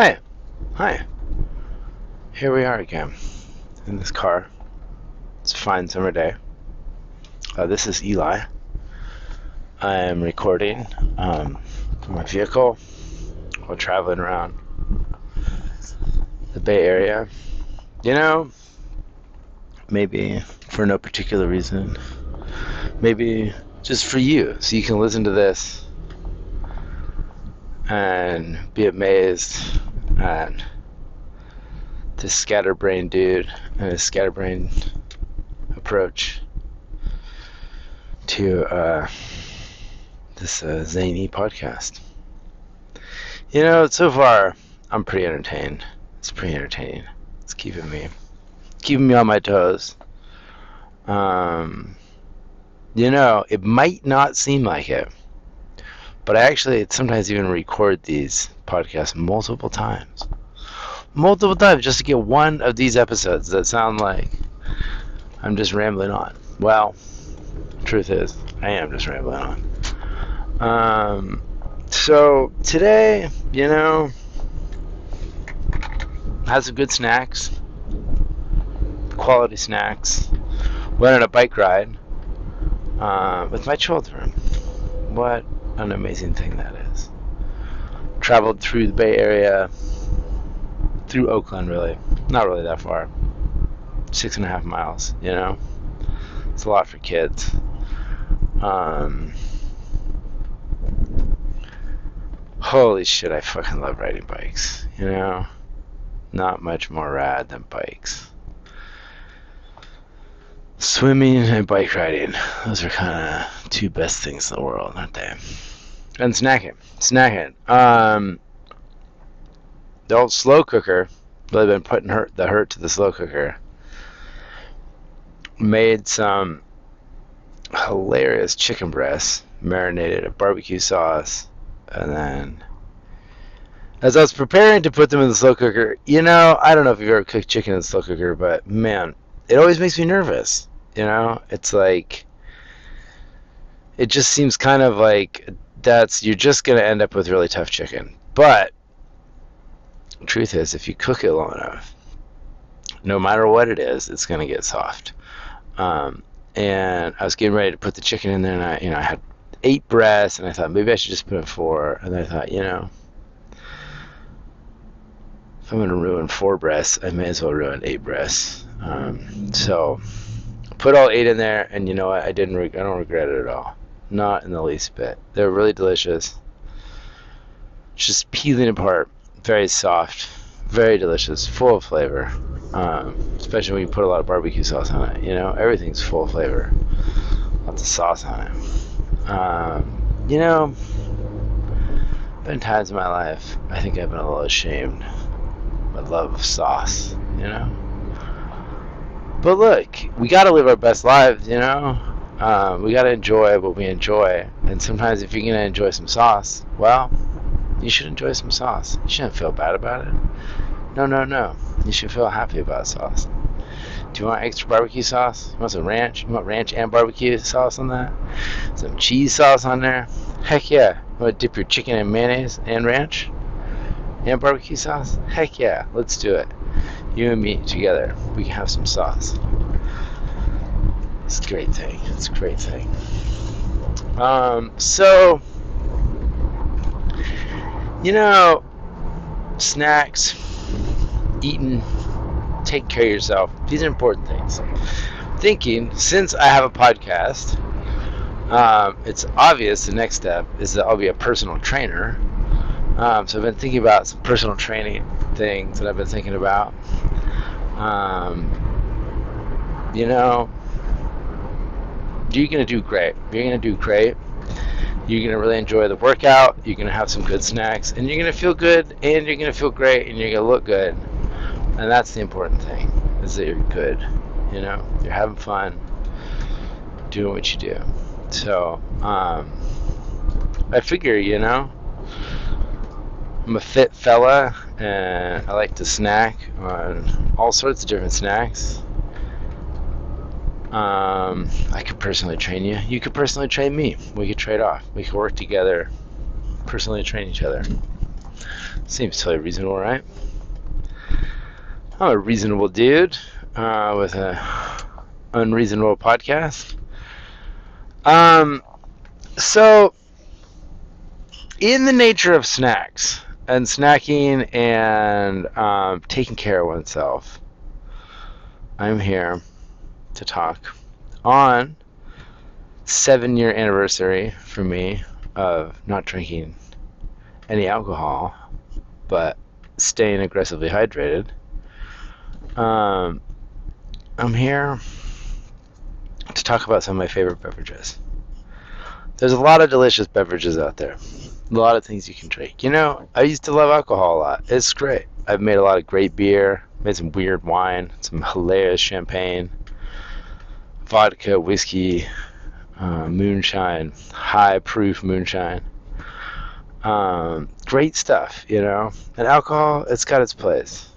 Hi. Hi. Here we are again in this car. It's a fine summer day. Uh, this is Eli. I am recording um, from my vehicle while traveling around the Bay Area. You know, maybe for no particular reason, maybe just for you, so you can listen to this and be amazed at this scatterbrain dude and his scatterbrain approach to uh, this uh, zany podcast. You know, so far I'm pretty entertained. It's pretty entertaining. It's keeping me keeping me on my toes. Um, you know, it might not seem like it, but I actually sometimes even record these podcasts multiple times. Multiple times just to get one of these episodes that sound like I'm just rambling on. Well, truth is, I am just rambling on. Um, so today, you know, had some good snacks, quality snacks. Went on a bike ride uh, with my children. What an amazing thing that is. Traveled through the Bay Area, through Oakland, really. Not really that far. Six and a half miles, you know? It's a lot for kids. Um, holy shit, I fucking love riding bikes, you know? Not much more rad than bikes. Swimming and bike riding. Those are kind of two best things in the world, aren't they? And snacking. Snacking. Um, the old slow cooker, really been putting hurt, the hurt to the slow cooker, made some hilarious chicken breasts, marinated in barbecue sauce, and then as I was preparing to put them in the slow cooker, you know, I don't know if you've ever cooked chicken in the slow cooker, but man, it always makes me nervous. You know, it's like it just seems kind of like that's you're just gonna end up with really tough chicken. But truth is, if you cook it long enough, no matter what it is, it's gonna get soft. Um, and I was getting ready to put the chicken in there, and I, you know, I had eight breasts, and I thought maybe I should just put in four. And then I thought, you know, if I'm gonna ruin four breasts, I may as well ruin eight breasts. Um, so put all eight in there, and you know what? I didn't. Re- I don't regret it at all. Not in the least bit. They're really delicious. Just peeling apart, very soft, very delicious, full of flavor. Um, especially when you put a lot of barbecue sauce on it. You know, everything's full of flavor. Lots of sauce on it. Um, you know, been times in my life I think I've been a little ashamed. My love of sauce. You know. But look, we gotta live our best lives. You know. Um, we gotta enjoy what we enjoy, and sometimes if you're gonna enjoy some sauce, well, you should enjoy some sauce. You shouldn't feel bad about it. No, no, no. You should feel happy about sauce. Do you want extra barbecue sauce? You want some ranch? You want ranch and barbecue sauce on that? Some cheese sauce on there? Heck yeah. You want to dip your chicken in mayonnaise and ranch? And barbecue sauce? Heck yeah. Let's do it. You and me together. We can have some sauce. It's a great thing. It's a great thing. Um, so, you know, snacks, eating, take care of yourself. These are important things. Thinking, since I have a podcast, um, it's obvious the next step is that I'll be a personal trainer. Um, so I've been thinking about some personal training things that I've been thinking about. Um, you know, you're going to do great. You're going to do great. You're going to really enjoy the workout. You're going to have some good snacks. And you're going to feel good. And you're going to feel great. And you're going to look good. And that's the important thing, is that you're good. You know, you're having fun doing what you do. So, um, I figure, you know, I'm a fit fella and I like to snack on all sorts of different snacks. Um, I could personally train you. You could personally train me. We could trade off. We could work together, personally train each other. Seems totally reasonable, right? I'm a reasonable dude uh, with a unreasonable podcast. Um, so in the nature of snacks and snacking and um, taking care of oneself, I'm here to talk on seven year anniversary for me of not drinking any alcohol, but staying aggressively hydrated. Um, I'm here to talk about some of my favorite beverages. There's a lot of delicious beverages out there. A lot of things you can drink. You know, I used to love alcohol a lot. It's great. I've made a lot of great beer, made some weird wine, some hilarious champagne, vodka, whiskey, uh, moonshine, high proof moonshine. Um, great stuff, you know. And alcohol, it's got its place.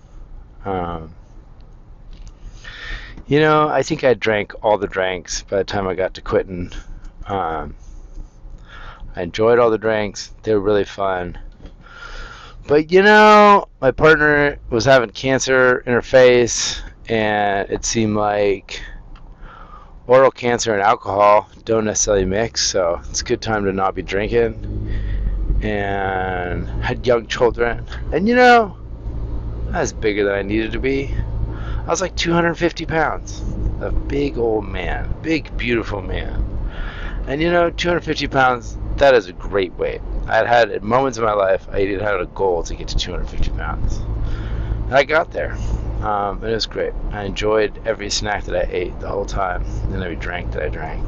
Um, you know, I think I drank all the drinks by the time I got to quitting. Um, I enjoyed all the drinks. They were really fun. But you know, my partner was having cancer in her face, and it seemed like oral cancer and alcohol don't necessarily mix, so it's a good time to not be drinking. And had young children, and you know, I was bigger than I needed to be. I was like 250 pounds, a big old man, big beautiful man. And you know, 250 pounds, that is a great weight. I had had moments in my life, I had had a goal to get to 250 pounds. And I got there. Um, it was great. I enjoyed every snack that I ate the whole time, and every drink that I drank.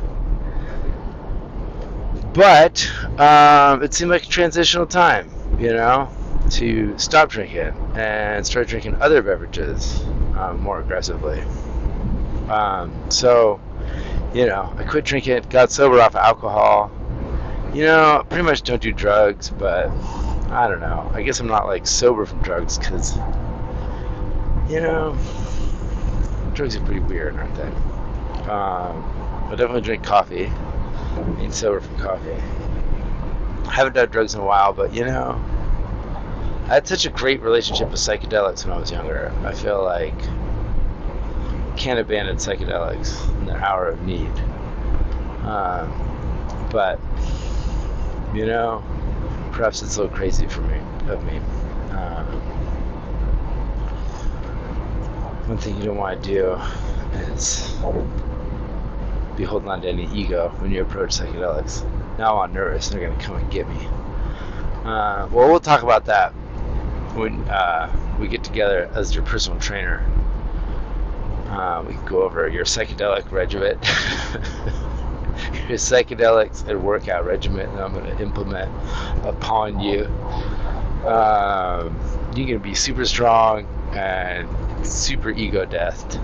But um, it seemed like a transitional time, you know, to stop drinking and start drinking other beverages um, more aggressively. Um, so, you know, I quit drinking, got sober off of alcohol. You know, pretty much don't do drugs, but I don't know. I guess I'm not like sober from drugs because, you know, drugs are pretty weird, aren't they? Um, I definitely drink coffee. I ain't sober from coffee. I haven't done drugs in a while, but you know, I had such a great relationship with psychedelics when I was younger. I feel like can't abandon psychedelics in their hour of need. Um, but you know, perhaps it's a little crazy for me of me. Um, one thing you don't want to do is be holding on to any ego when you approach psychedelics. Now I'm nervous; they're gonna come and get me. Uh, well, we'll talk about that when uh, we get together as your personal trainer. Uh, we can go over your psychedelic regimen, your psychedelics and workout regimen that I'm going to implement upon you. Um, you're going to be super strong and super ego deathed.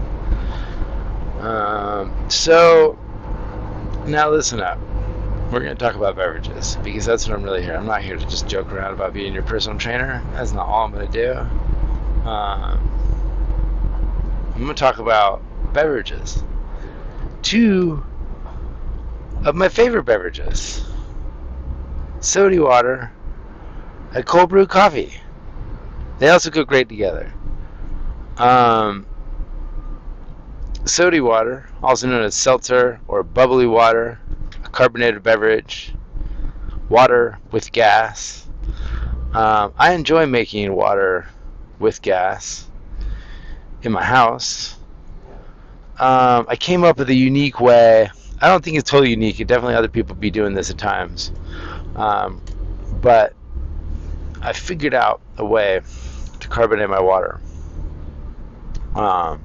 Um, so, now listen up. We're going to talk about beverages because that's what I'm really here. I'm not here to just joke around about being your personal trainer. That's not all I'm going to do. Um, I'm going to talk about beverages. Two of my favorite beverages soda water and cold brew coffee. They also go great together. Um, soda water, also known as seltzer or bubbly water, a carbonated beverage, water with gas. Um, I enjoy making water with gas in my house. Um, I came up with a unique way. I don't think it's totally unique. It definitely other people be doing this at times. Um, but I figured out a way to carbonate my water um,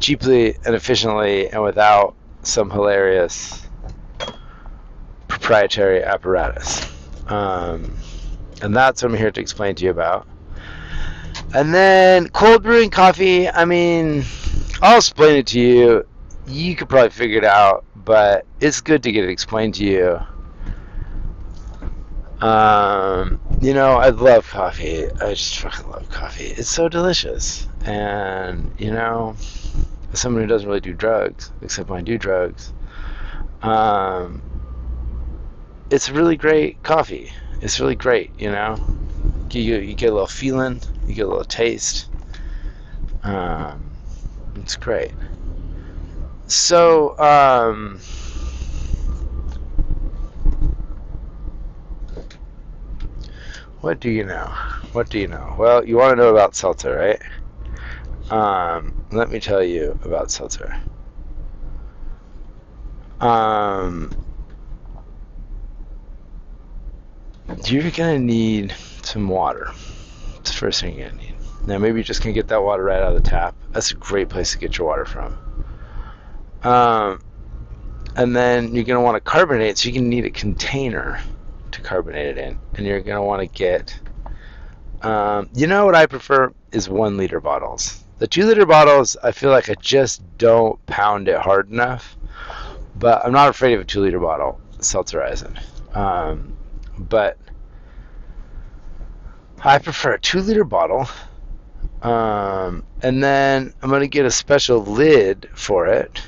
cheaply and efficiently and without some hilarious proprietary apparatus. Um, and that's what I'm here to explain to you about. And then cold brewing coffee, I mean, I'll explain it to you. You could probably figure it out, but it's good to get it explained to you. Um, you know, I love coffee. I just fucking love coffee. It's so delicious. And, you know, as someone who doesn't really do drugs, except when I do drugs, um, it's really great coffee. It's really great, you know? You, you get a little feeling, you get a little taste. Um, it's great. So, um, what do you know? What do you know? Well, you want to know about seltzer, right? Um, let me tell you about seltzer. Um, you're gonna need some water. It's the first thing you're gonna need. Now, maybe you're just gonna get that water right out of the tap. That's a great place to get your water from. Um, and then you're gonna want to carbonate, so you're gonna need a container to carbonate it in, and you're gonna want to get. Um, you know what I prefer is one liter bottles. The two liter bottles, I feel like I just don't pound it hard enough, but I'm not afraid of a two liter bottle seltzerizing. Um, but I prefer a two liter bottle. Um, and then I'm going to get a special lid for it.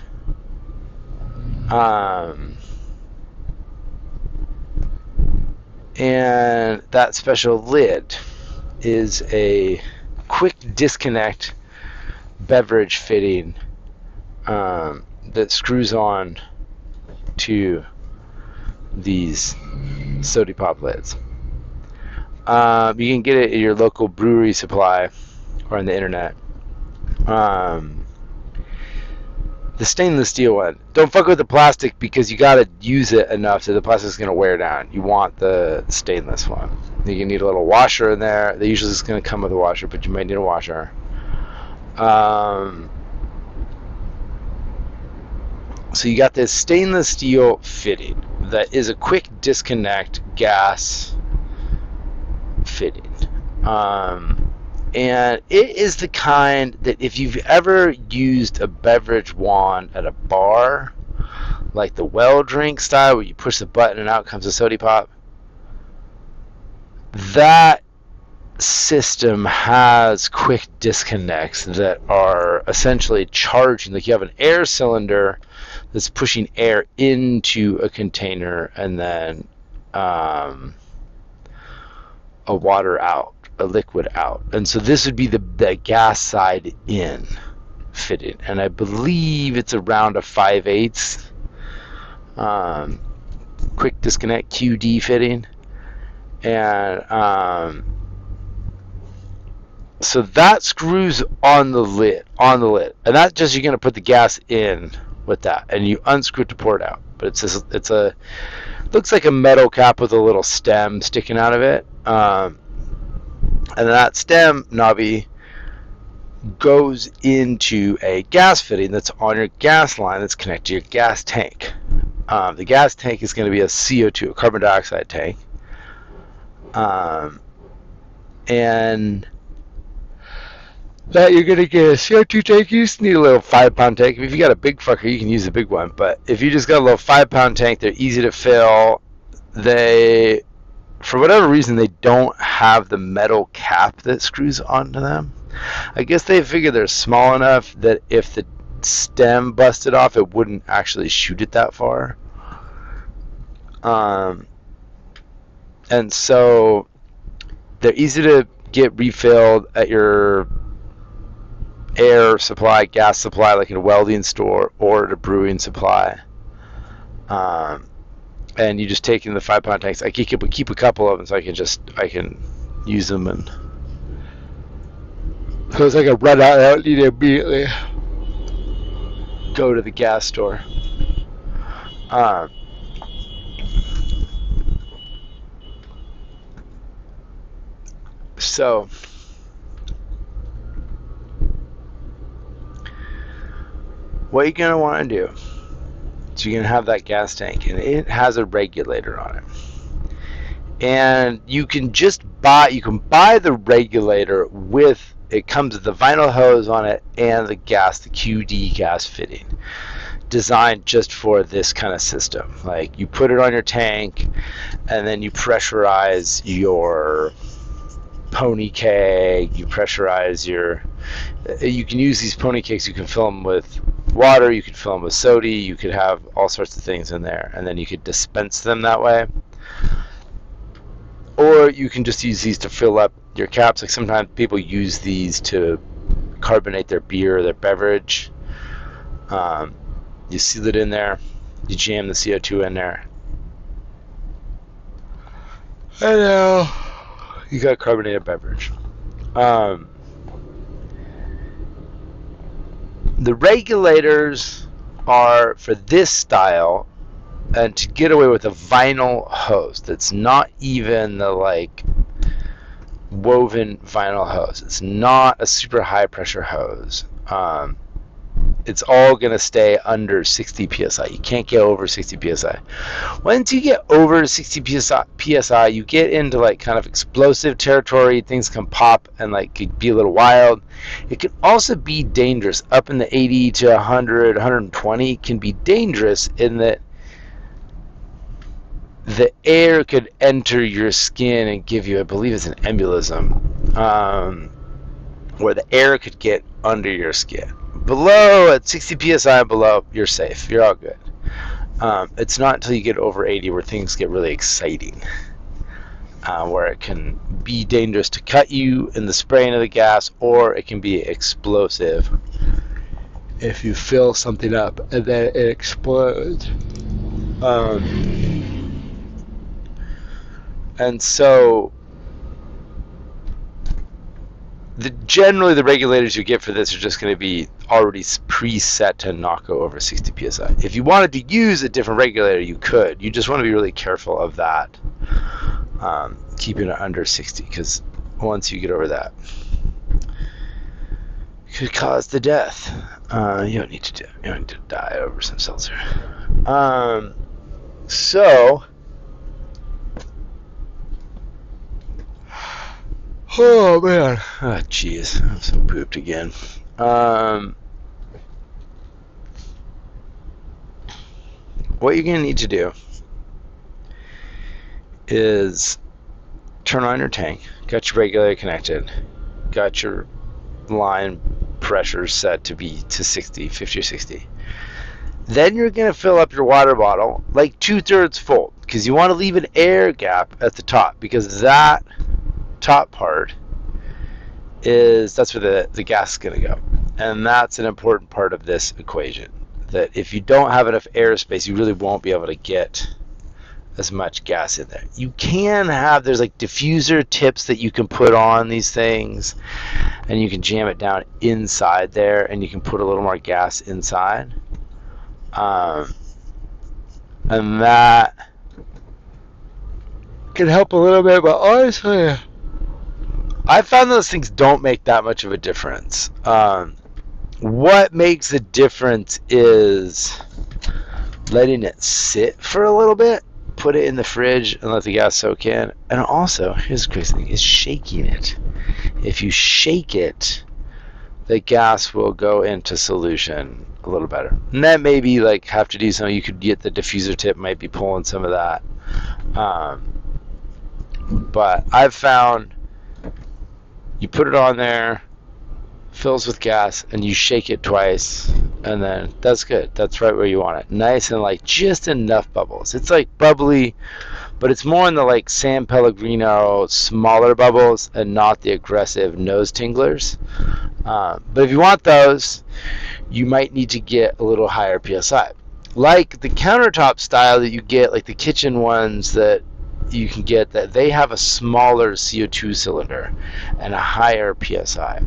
Um, and that special lid is a quick disconnect beverage fitting um, that screws on to these sody pop lids. Um, you can get it at your local brewery supply or on the internet. Um, the stainless steel one. Don't fuck with the plastic because you gotta use it enough so the plastic's gonna wear down. You want the stainless one. You need a little washer in there. They usually just gonna come with a washer, but you might need a washer. Um, so you got this stainless steel fitting that is a quick disconnect gas fitting. Um, and it is the kind that if you've ever used a beverage wand at a bar, like the well drink style where you push the button and out comes a soda pop, that system has quick disconnects that are essentially charging. Like you have an air cylinder that's pushing air into a container and then um, a water out a liquid out. And so this would be the, the gas side in fitted. And i believe it's around a 5 eighths um, quick disconnect qd fitting. And um, so that screws on the lid on the lid. And that just you're going to put the gas in with that. And you unscrew it to pour it out. But it's a, it's a looks like a metal cap with a little stem sticking out of it. Um, and that stem knobby goes into a gas fitting that's on your gas line that's connected to your gas tank um, the gas tank is going to be a CO2 a carbon dioxide tank um, and that you're gonna get a CO2 tank. You just need a little five pound tank. If you got a big fucker, you can use a big one. But if you just got a little five pound tank, they're easy to fill. They, for whatever reason, they don't have the metal cap that screws onto them. I guess they figure they're small enough that if the stem busted off, it wouldn't actually shoot it that far. Um, and so they're easy to get refilled at your air supply, gas supply, like in a welding store or at a brewing supply. Um, and you just take in the five pound tanks. I keep keep a couple of them so I can just I can use them and because I can run out. I don't need to immediately go to the gas store. Um, so what you're going to want to do you're going to have that gas tank and it has a regulator on it. And you can just buy you can buy the regulator with it comes with the vinyl hose on it and the gas the qd gas fitting designed just for this kind of system. Like you put it on your tank and then you pressurize your pony keg you pressurize your you can use these pony kegs you can fill them with water, you could fill them with soda, you could have all sorts of things in there, and then you could dispense them that way. Or you can just use these to fill up your caps. Like sometimes people use these to carbonate their beer or their beverage. Um, you seal it in there, you jam the CO2 in there. And now you got carbonated beverage. Um, the regulators are for this style and to get away with a vinyl hose that's not even the like woven vinyl hose. It's not a super high pressure hose. Um, it's all going to stay under 60 psi. You can't get over 60 psi. Once you get over 60 psi, psi, you get into like kind of explosive territory. Things can pop and like be a little wild. It can also be dangerous. Up in the 80 to 100, 120 can be dangerous in that the air could enter your skin and give you, I believe it's an embolism, um, where the air could get under your skin. Below, at 60 psi below, you're safe. You're all good. Um, it's not until you get over 80 where things get really exciting, uh, where it can be dangerous to cut you in the spraying of the gas, or it can be explosive if you fill something up and then it explodes. Um, and so the generally the regulators you get for this are just going to be already preset to not go over 60 psi. If you wanted to use a different regulator, you could. You just want to be really careful of that, um, keeping it under 60, because once you get over that, could cause the death. Uh, you don't need to. You don't need to die over some seltzer. Um, so Oh man. Oh jeez. I'm so pooped again. Um, what you're gonna need to do is turn on your tank. Got your regulator connected. Got your line pressure set to be to 60, 50 or 60. Then you're going to fill up your water bottle like two thirds full because you want to leave an air gap at the top because that top part is that's where the, the gas is going to go. And that's an important part of this equation. That if you don't have enough airspace, you really won't be able to get as much gas in there. You can have there's like diffuser tips that you can put on these things and you can jam it down inside there and you can put a little more gas inside. Um, and that can help a little bit, but honestly I found those things don't make that much of a difference. Um, what makes a difference is letting it sit for a little bit, put it in the fridge, and let the gas soak in. And also, here's the crazy thing: is shaking it. If you shake it, the gas will go into solution a little better. And that maybe like have to do something. You could get the diffuser tip, might be pulling some of that. Um, but I've found you put it on there, fills with gas, and you shake it twice, and then that's good. That's right where you want it. Nice and like just enough bubbles. It's like bubbly, but it's more in the like San Pellegrino smaller bubbles and not the aggressive nose tinglers. Uh, but if you want those, you might need to get a little higher psi. Like the countertop style that you get, like the kitchen ones that you can get that they have a smaller CO2 cylinder and a higher PSI.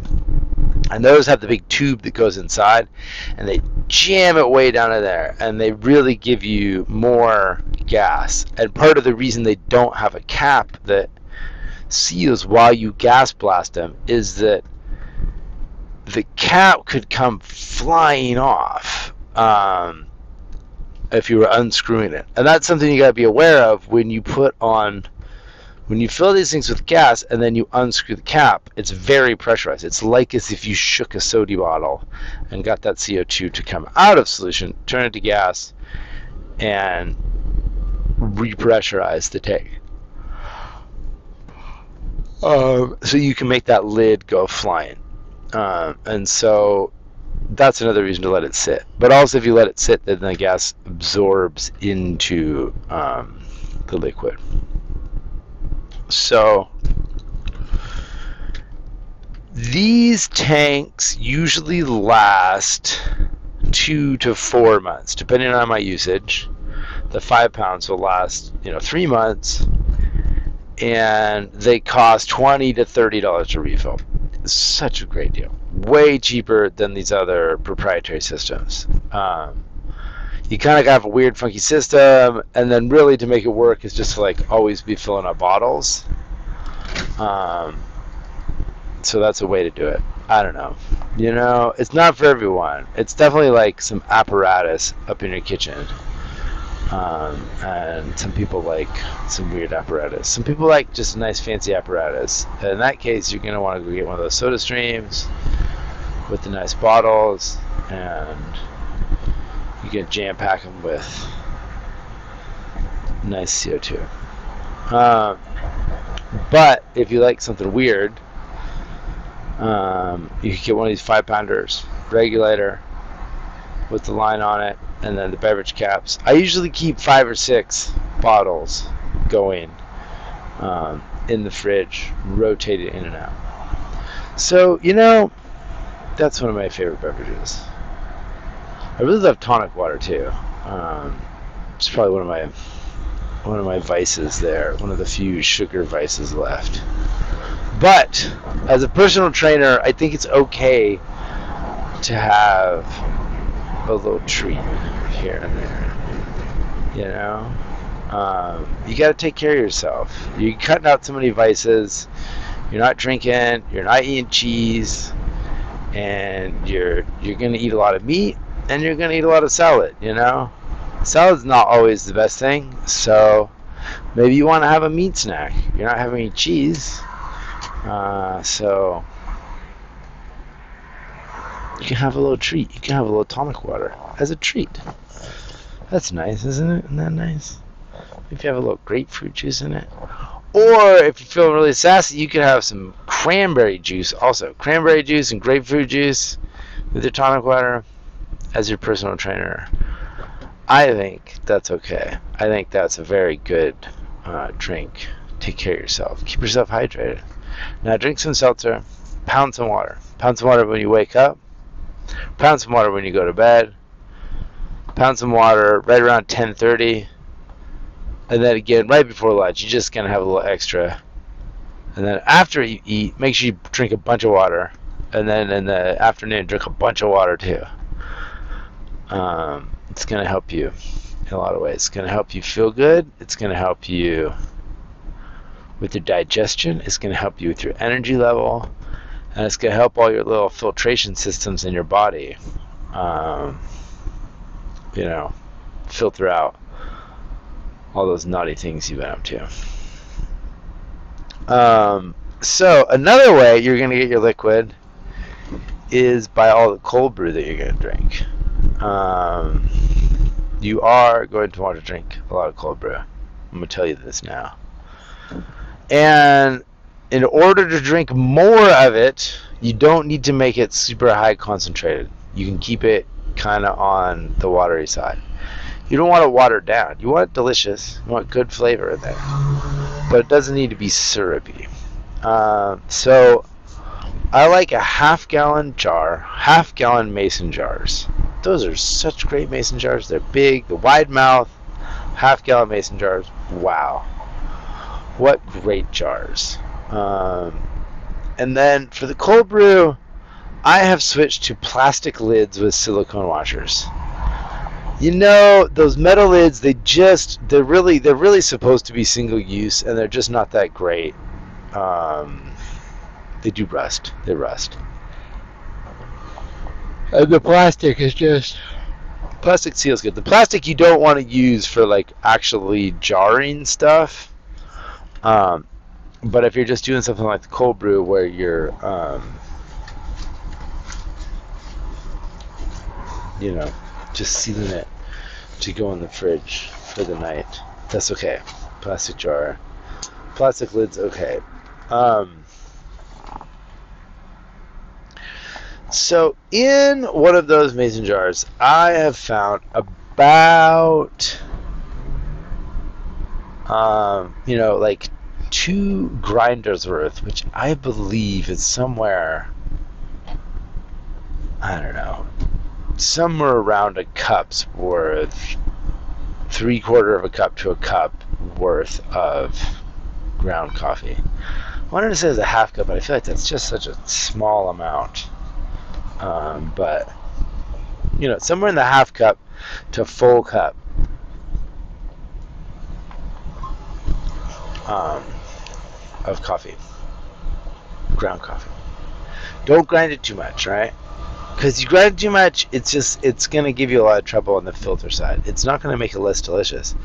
And those have the big tube that goes inside, and they jam it way down in there, and they really give you more gas. And part of the reason they don't have a cap that seals while you gas blast them is that the cap could come flying off. Um, if you were unscrewing it. And that's something you got to be aware of when you put on when you fill these things with gas and then you unscrew the cap, it's very pressurized. It's like as if you shook a soda bottle and got that CO2 to come out of solution, turn it to gas, and repressurize the tank. Uh, so you can make that lid go flying. Uh, and so that's another reason to let it sit. But also, if you let it sit, then the gas absorbs into um, the liquid. So these tanks usually last two to four months, depending on my usage. The five pounds will last, you know, three months, and they cost twenty to thirty dollars to refill. It's such a great deal, way cheaper than these other proprietary systems. Um, you kind of have a weird, funky system, and then really to make it work is just to like always be filling up bottles. Um, so that's a way to do it. I don't know. You know, it's not for everyone. It's definitely like some apparatus up in your kitchen. Um, and some people like some weird apparatus. Some people like just a nice fancy apparatus. And in that case, you're going to want to go get one of those soda streams with the nice bottles and you can jam pack them with nice CO2. Um, but if you like something weird, um, you can get one of these five pounders, regulator with the line on it, and then the beverage caps. I usually keep five or six bottles going um, in the fridge, rotated in and out. So, you know, that's one of my favorite beverages. I really love tonic water too. Um, it's probably one of my one of my vices there. One of the few sugar vices left. But as a personal trainer, I think it's okay to have a little treat here and there. You know, um, you got to take care of yourself. You're cutting out so many vices. You're not drinking. You're not eating cheese, and you're you're gonna eat a lot of meat and you're going to eat a lot of salad, you know? Salad's not always the best thing, so maybe you want to have a meat snack. You're not having any cheese, uh, so you can have a little treat. You can have a little tonic water as a treat. That's nice, isn't it? Isn't that nice? If you have a little grapefruit juice in it. Or if you feel really sassy, you can have some cranberry juice also. Cranberry juice and grapefruit juice with your tonic water as your personal trainer, I think that's okay. I think that's a very good uh, drink. Take care of yourself. Keep yourself hydrated. Now drink some seltzer. Pound some water. Pound some water when you wake up. Pound some water when you go to bed. Pound some water right around 10:30. And then again right before lunch, you're just gonna have a little extra. And then after you eat, make sure you drink a bunch of water. And then in the afternoon, drink a bunch of water too. Um, it's to help you in a lot of ways. It's to help you feel good. It's to help you with your digestion. It's going to help you with your energy level. And it's going to help all your little filtration systems in your body, um, you know, filter out all those naughty things you've been up to. Um, so, another way you're going to get your liquid is by all the cold brew that you're going to drink um, you are going to want to drink a lot of cold brew. I'm going to tell you this now. And in order to drink more of it, you don't need to make it super high concentrated. You can keep it kind of on the watery side. You don't want it watered down. You want it delicious. You want good flavor in there. But it doesn't need to be syrupy. Uh, so I like a half gallon jar, half gallon mason jars. Those are such great mason jars. They're big, the wide mouth, half gallon mason jars. Wow. What great jars. Um, and then for the cold brew, I have switched to plastic lids with silicone washers. You know, those metal lids, they just they're really they're really supposed to be single use and they're just not that great. Um, they do rust. They rust. And the plastic is just plastic seals good. The plastic you don't want to use for like actually jarring stuff. Um, but if you're just doing something like the cold brew where you're um, you know, just sealing it to go in the fridge for the night. That's okay. Plastic jar. Plastic lid's okay. Um, So, in one of those mason jars, I have found about, um, you know, like two grinders worth, which I believe is somewhere, I don't know, somewhere around a cup's worth, three quarter of a cup to a cup worth of ground coffee. I wanted to say it's a half cup, but I feel like that's just such a small amount. Um, but you know, somewhere in the half cup to full cup. Um, of coffee, ground coffee. Don't grind it too much, right? Because you grind it too much, it's just it's gonna give you a lot of trouble on the filter side. It's not gonna make it less delicious.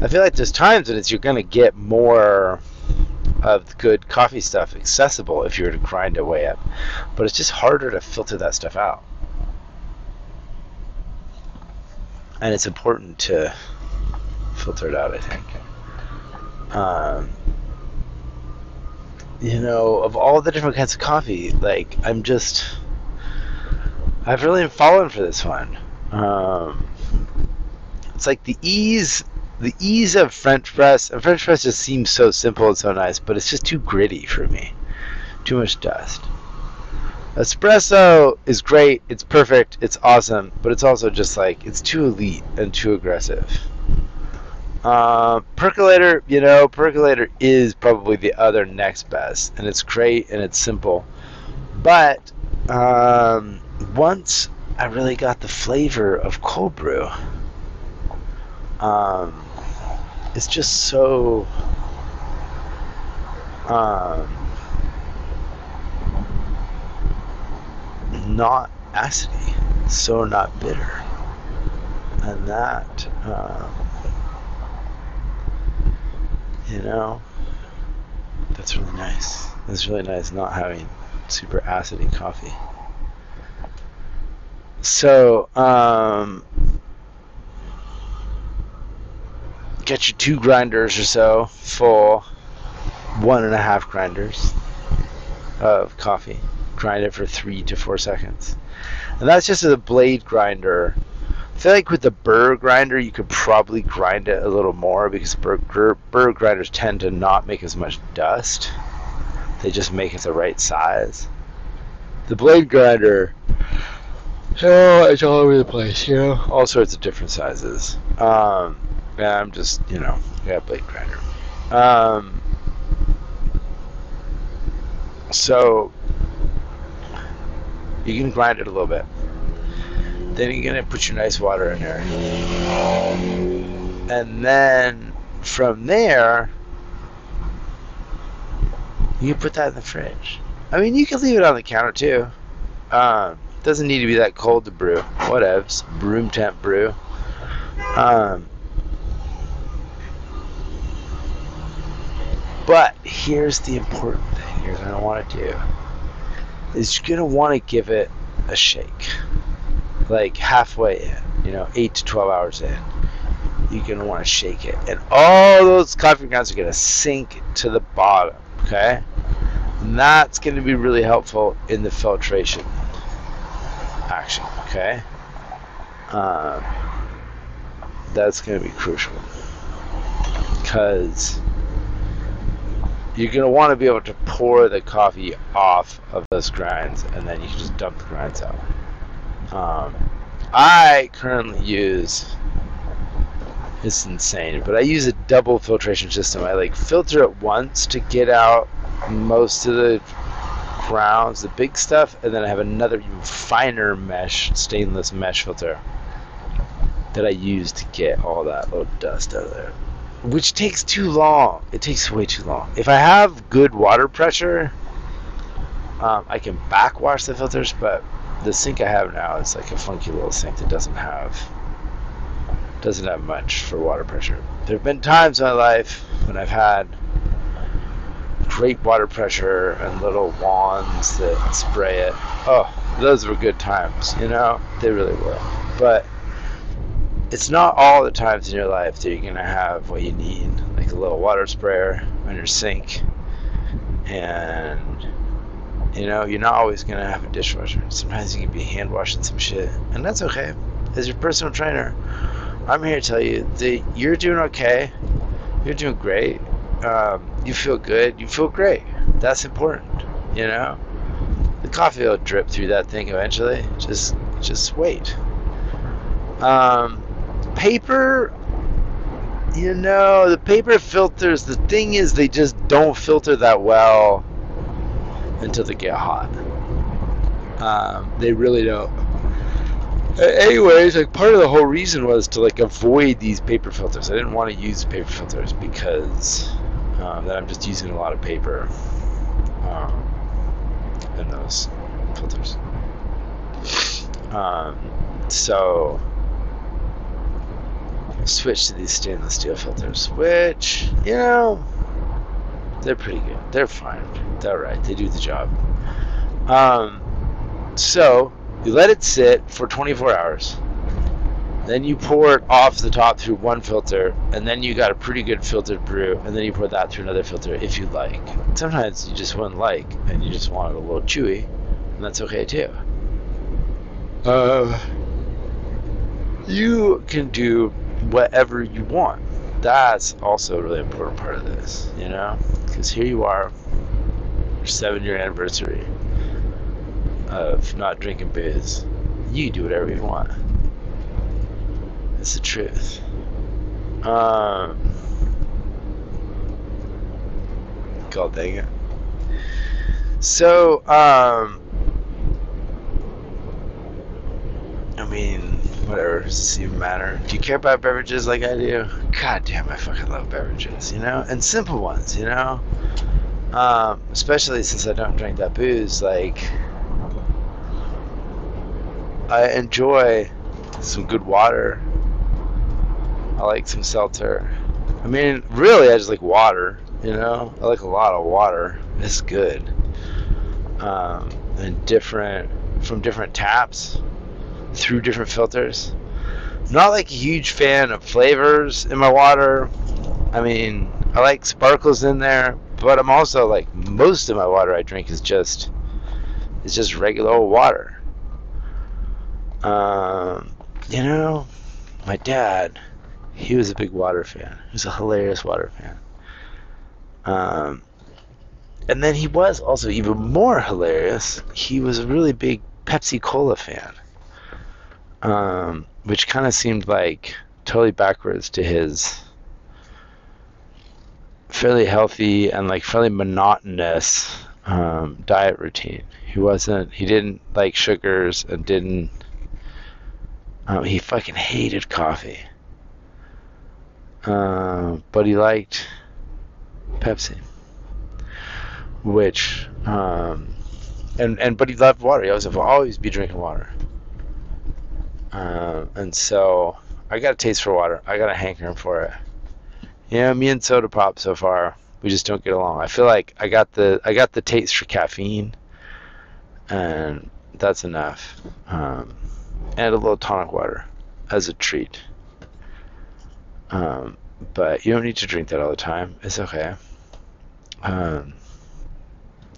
I feel like there's times when it's you're gonna get more of good coffee stuff accessible if you were to grind it way up, but it's just harder to filter that stuff out. and it's important to filter it out. I think. Um, you know, of all the different kinds of coffee, like I'm just, I've really fallen for this one. Um, it's like the ease, the ease of French press. And French press just seems so simple and so nice, but it's just too gritty for me. Too much dust. Espresso is great, it's perfect, it's awesome, but it's also just like it's too elite and too aggressive. Uh, percolator, you know, percolator is probably the other next best, and it's great and it's simple. But um, once I really got the flavor of cold brew, um, it's just so. Um, not acidy, so not bitter. And that, um, you know, that's really nice. It's really nice not having super acidy coffee. So, um, get your two grinders or so full, one and a half grinders of coffee grind it for three to four seconds. And that's just a blade grinder. I feel like with the burr grinder, you could probably grind it a little more because burr, burr grinders tend to not make as much dust. They just make it the right size. The blade grinder, oh, it's all over the place, you know, all sorts of different sizes. Um, yeah, I'm just, you know, yeah, blade grinder. Um, so you can grind it a little bit. Then you're gonna put your nice water in there. And then from there, you put that in the fridge. I mean, you can leave it on the counter too. Um, doesn't need to be that cold to brew. Whatevs. Room temp brew. Um, but here's the important thing you're to want to do is you're gonna want to give it a shake, like halfway in, you know, eight to twelve hours in. You're gonna want to shake it, and all those coffee grounds are gonna sink to the bottom. Okay, and that's gonna be really helpful in the filtration action. Okay, um, that's gonna be crucial because you're going to want to be able to pour the coffee off of those grinds and then you can just dump the grinds out. Um, I currently use it's insane, but I use a double filtration system. I like filter it once to get out most of the grounds, the big stuff, and then I have another even finer mesh, stainless mesh filter that I use to get all that little dust out of there which takes too long. It takes way too long. If I have good water pressure, um, I can backwash the filters, but the sink I have now is like a funky little sink that doesn't have doesn't have much for water pressure. There have been times in my life when I've had great water pressure and little wands that spray it. Oh, those were good times, you know? They really were. But it's not all the times in your life that you're gonna have what you need, like a little water sprayer on your sink, and you know you're not always gonna have a dishwasher. Sometimes you can be hand washing some shit, and that's okay. As your personal trainer, I'm here to tell you that you're doing okay. You're doing great. um, you feel good, you feel great. That's important, you know. The coffee will drip through that thing eventually. Just, just wait. Um, paper, you know, the paper filters. The thing is, they just don't filter that well until they get hot. Um, they really don't. Anyways, like part of the whole reason was to like avoid these paper filters. I didn't want to use paper filters because um, that I'm just using a lot of paper um, in those filters. Um, so switch to these stainless steel filters, which you know they're pretty good. They're fine. They're right. They do the job. Um, so you let it sit for 24 hours. Then you pour it off the top through one filter, and then you got a pretty good filtered brew, and then you pour that through another filter if you like. Sometimes you just wouldn't like, and you just want it a little chewy, and that's okay too. Uh, you can do whatever you want. That's also a really important part of this, you know? Because here you are, your seven year anniversary of not drinking booze. You do whatever you want. It's the truth. Um, God dang it. So, um, I mean, whatever, doesn't even matter? Do you care about beverages like I do? God damn, I fucking love beverages, you know? And simple ones, you know? Um, especially since I don't drink that booze, like, I enjoy some good water. I like some seltzer. I mean, really, I just like water. You know, I like a lot of water. It's good. Um, and different from different taps through different filters. Not like a huge fan of flavors in my water. I mean, I like sparkles in there, but I'm also like most of my water I drink is just it's just regular old water. Um, you know, my dad, he was a big water fan. He was a hilarious water fan. Um, and then he was also even more hilarious. He was a really big Pepsi Cola fan, um, which kind of seemed like totally backwards to his fairly healthy and like fairly monotonous um, diet routine. He wasn't. He didn't like sugars and didn't um, he fucking hated coffee. Uh, but he liked Pepsi, which um, and and but he loved water. He always always be drinking water. Uh, and so I got a taste for water. I got a hankering for it. Yeah, me and soda pop so far we just don't get along. I feel like I got the I got the taste for caffeine, and that's enough. Um, and a little tonic water as a treat. Um, but you don't need to drink that all the time. It's okay. Um,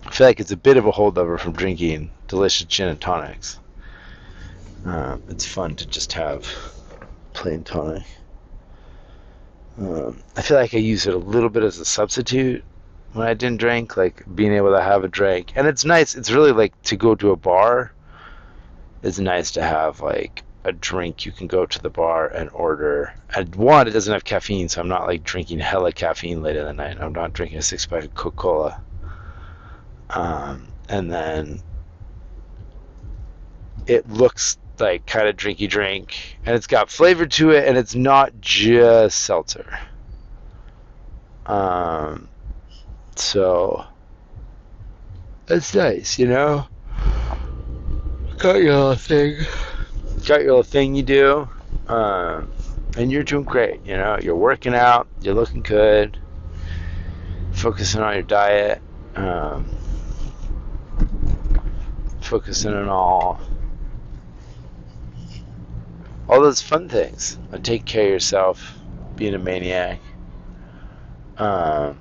I feel like it's a bit of a holdover from drinking delicious gin and tonics. Um, it's fun to just have plain tonic. Um, I feel like I use it a little bit as a substitute when I didn't drink, like being able to have a drink. And it's nice. It's really like to go to a bar it's nice to have like a drink you can go to the bar and order. And one, it doesn't have caffeine, so I'm not like drinking hella caffeine late in the night. I'm not drinking a six pack of Coca Cola. Um, and then it looks like kind of drinky drink, and it's got flavor to it, and it's not just seltzer. Um, so that's nice, you know got your little thing. Got your little thing you do. Um, and you're doing great. You know, you're working out, you're looking good, focusing on your diet, um, focusing on all all those fun things. take care of yourself, being a maniac. Um,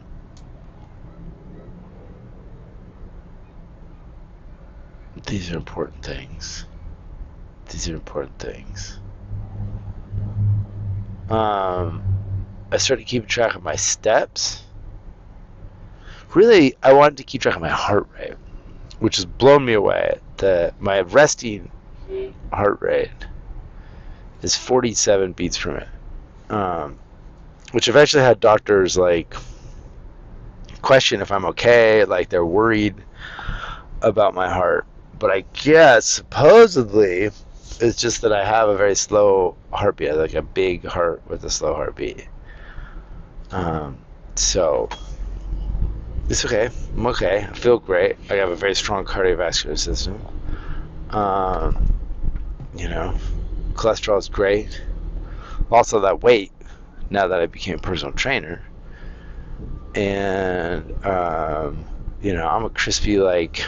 These are important things. These are important things. Um, I started keeping track of my steps. really, I wanted to keep track of my heart rate, which has blown me away. The my resting heart rate is 47 beats per minute, um, which I've actually had doctors like question if I'm okay. Like they're worried about my heart, but I guess supposedly it's just that I have a very slow heartbeat, like a big heart with a slow heartbeat. Um, so it's okay. I'm okay. I feel great. I have a very strong cardiovascular system. Um, you know, cholesterol is great. Also, that weight. Now that I became a personal trainer, and um, you know, I'm a crispy like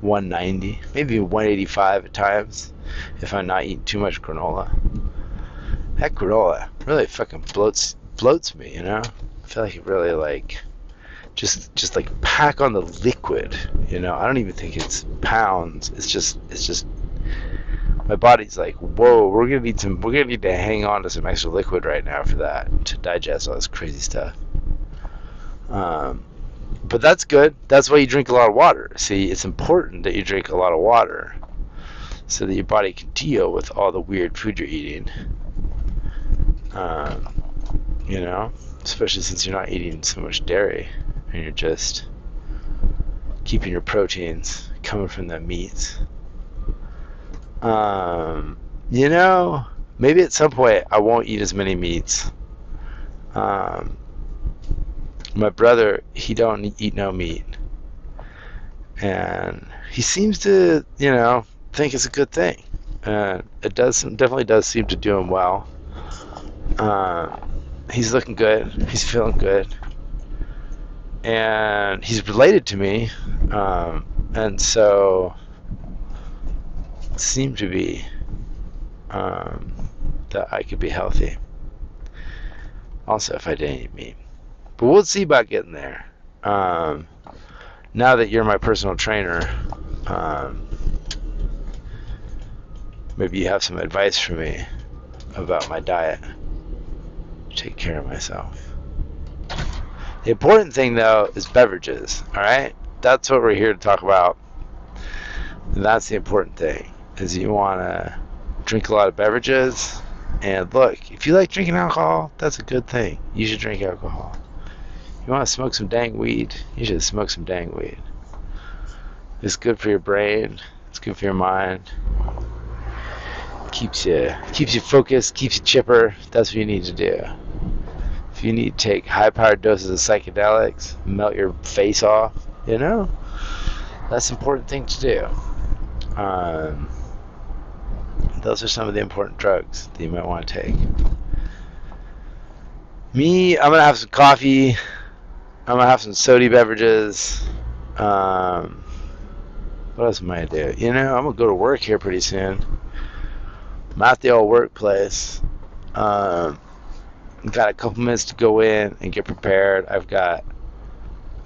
190, maybe 185 at times if I'm not eating too much granola. That granola really fucking floats floats me, you know. I feel like it really like just just like pack on the liquid, you know. I don't even think it's pounds. It's just it's just my body's like, whoa, we're gonna need some we're gonna need to hang on to some extra liquid right now for that to digest all this crazy stuff. Um, but that's good. That's why you drink a lot of water. See, it's important that you drink a lot of water so that your body can deal with all the weird food you're eating. Um, you know, especially since you're not eating so much dairy and you're just keeping your proteins coming from the meats. Um, you know, maybe at some point I won't eat as many meats. Um, my brother, he don't eat no meat, and he seems to, you know, think it's a good thing. And it does definitely does seem to do him well. Uh, he's looking good. He's feeling good, and he's related to me, um, and so seemed to be um, that I could be healthy. Also, if I didn't eat meat, but we'll see about getting there. Um, now that you're my personal trainer, um, maybe you have some advice for me about my diet. Take care of myself. The important thing, though, is beverages. All right, that's what we're here to talk about. And that's the important thing. Is you want to drink a lot of beverages. And look, if you like drinking alcohol, that's a good thing. You should drink alcohol. You want to smoke some dang weed? You should smoke some dang weed. It's good for your brain. It's good for your mind keeps you keeps you focused, keeps you chipper. That's what you need to do. If you need to take high powered doses of psychedelics, melt your face off, you know, that's an important thing to do. Um, those are some of the important drugs that you might want to take. Me, I'm gonna have some coffee. I'm gonna have some soda beverages. Um, what else am I gonna do? You know, I'm gonna go to work here pretty soon. I'm at the old workplace. Um, got a couple minutes to go in and get prepared. I've got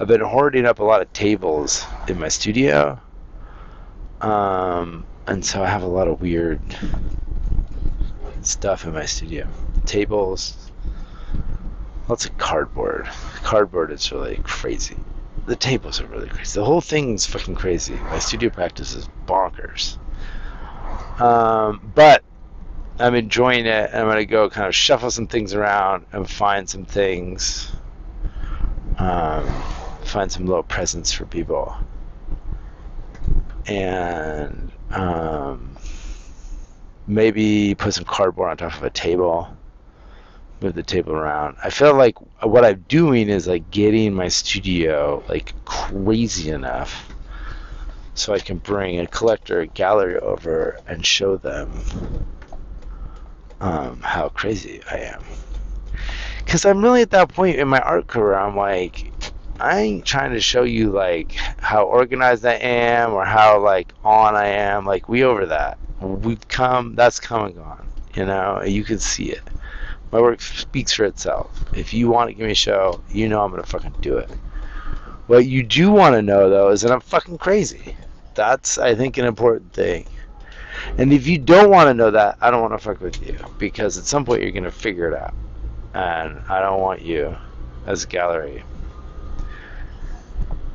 I've been hoarding up a lot of tables in my studio. Um, and so I have a lot of weird stuff in my studio. Tables, lots of cardboard. Cardboard is really crazy. The tables are really crazy. The whole thing's fucking crazy. My studio practice is bonkers. Um, but I'm enjoying it. I'm gonna go kind of shuffle some things around and find some things, um, find some little presents for people, and um, maybe put some cardboard on top of a table. Move the table around. I feel like what I'm doing is like getting my studio like crazy enough so I can bring a collector, a gallery over and show them um, how crazy I am. Because I'm really at that point in my art career, I'm like, I ain't trying to show you like how organized I am or how like on I am. Like we over that. We've come. That's come and gone. You know, you can see it. My work speaks for itself. If you want to give me a show, you know I'm gonna fucking do it. What you do want to know though is that I'm fucking crazy. That's I think an important thing. And if you don't want to know that, I don't want to fuck with you because at some point you're gonna figure it out, and I don't want you as a gallery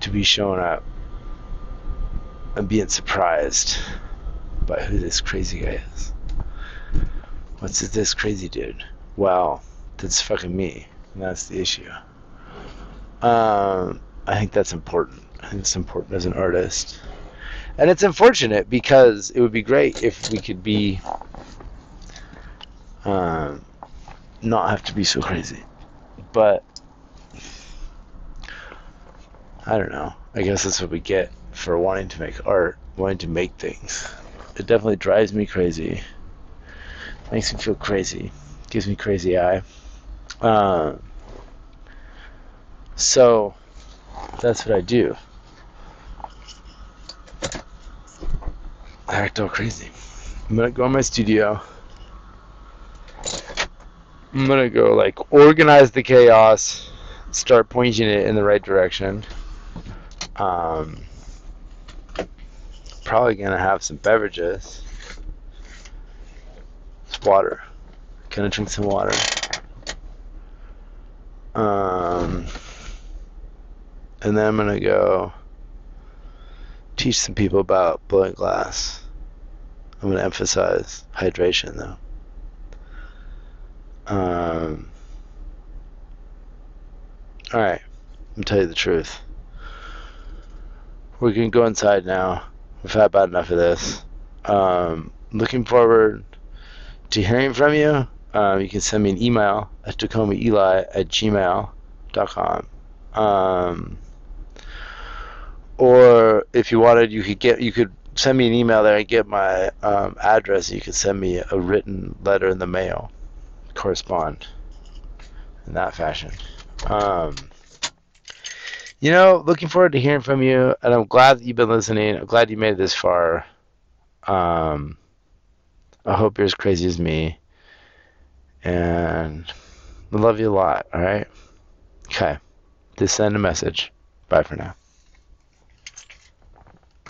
to be showing up and being surprised by who this crazy guy is. What's this crazy dude? Well, that's fucking me. And that's the issue. Um, I think that's important. I think it's important as an artist. And it's unfortunate because it would be great if we could be um, not have to be so crazy. But I don't know. I guess that's what we get for wanting to make art, wanting to make things. It definitely drives me crazy. Makes me feel crazy. Gives me crazy eye. Uh, so that's what I do. I act all crazy. I'm gonna go in my studio. I'm gonna go like organize the chaos, start pointing it in the right direction. Um, probably gonna have some beverages. It's water. Gonna drink some water. Um, and then I'm gonna go teach some people about blowing glass. I'm gonna emphasize hydration though. Um, all right, I'm tell you the truth. We can go inside now. We've had about enough of this. Um, looking forward to hearing from you. Um, you can send me an email at tacomaeli at gmail.com. Um, or if you wanted, you could get you could send me an email there and get my um, address. You could send me a written letter in the mail, correspond in that fashion. Um, you know, looking forward to hearing from you, and I'm glad that you've been listening. I'm glad you made it this far. Um, I hope you're as crazy as me, and I love you a lot. All right. Okay. Just send a message. Bye for now.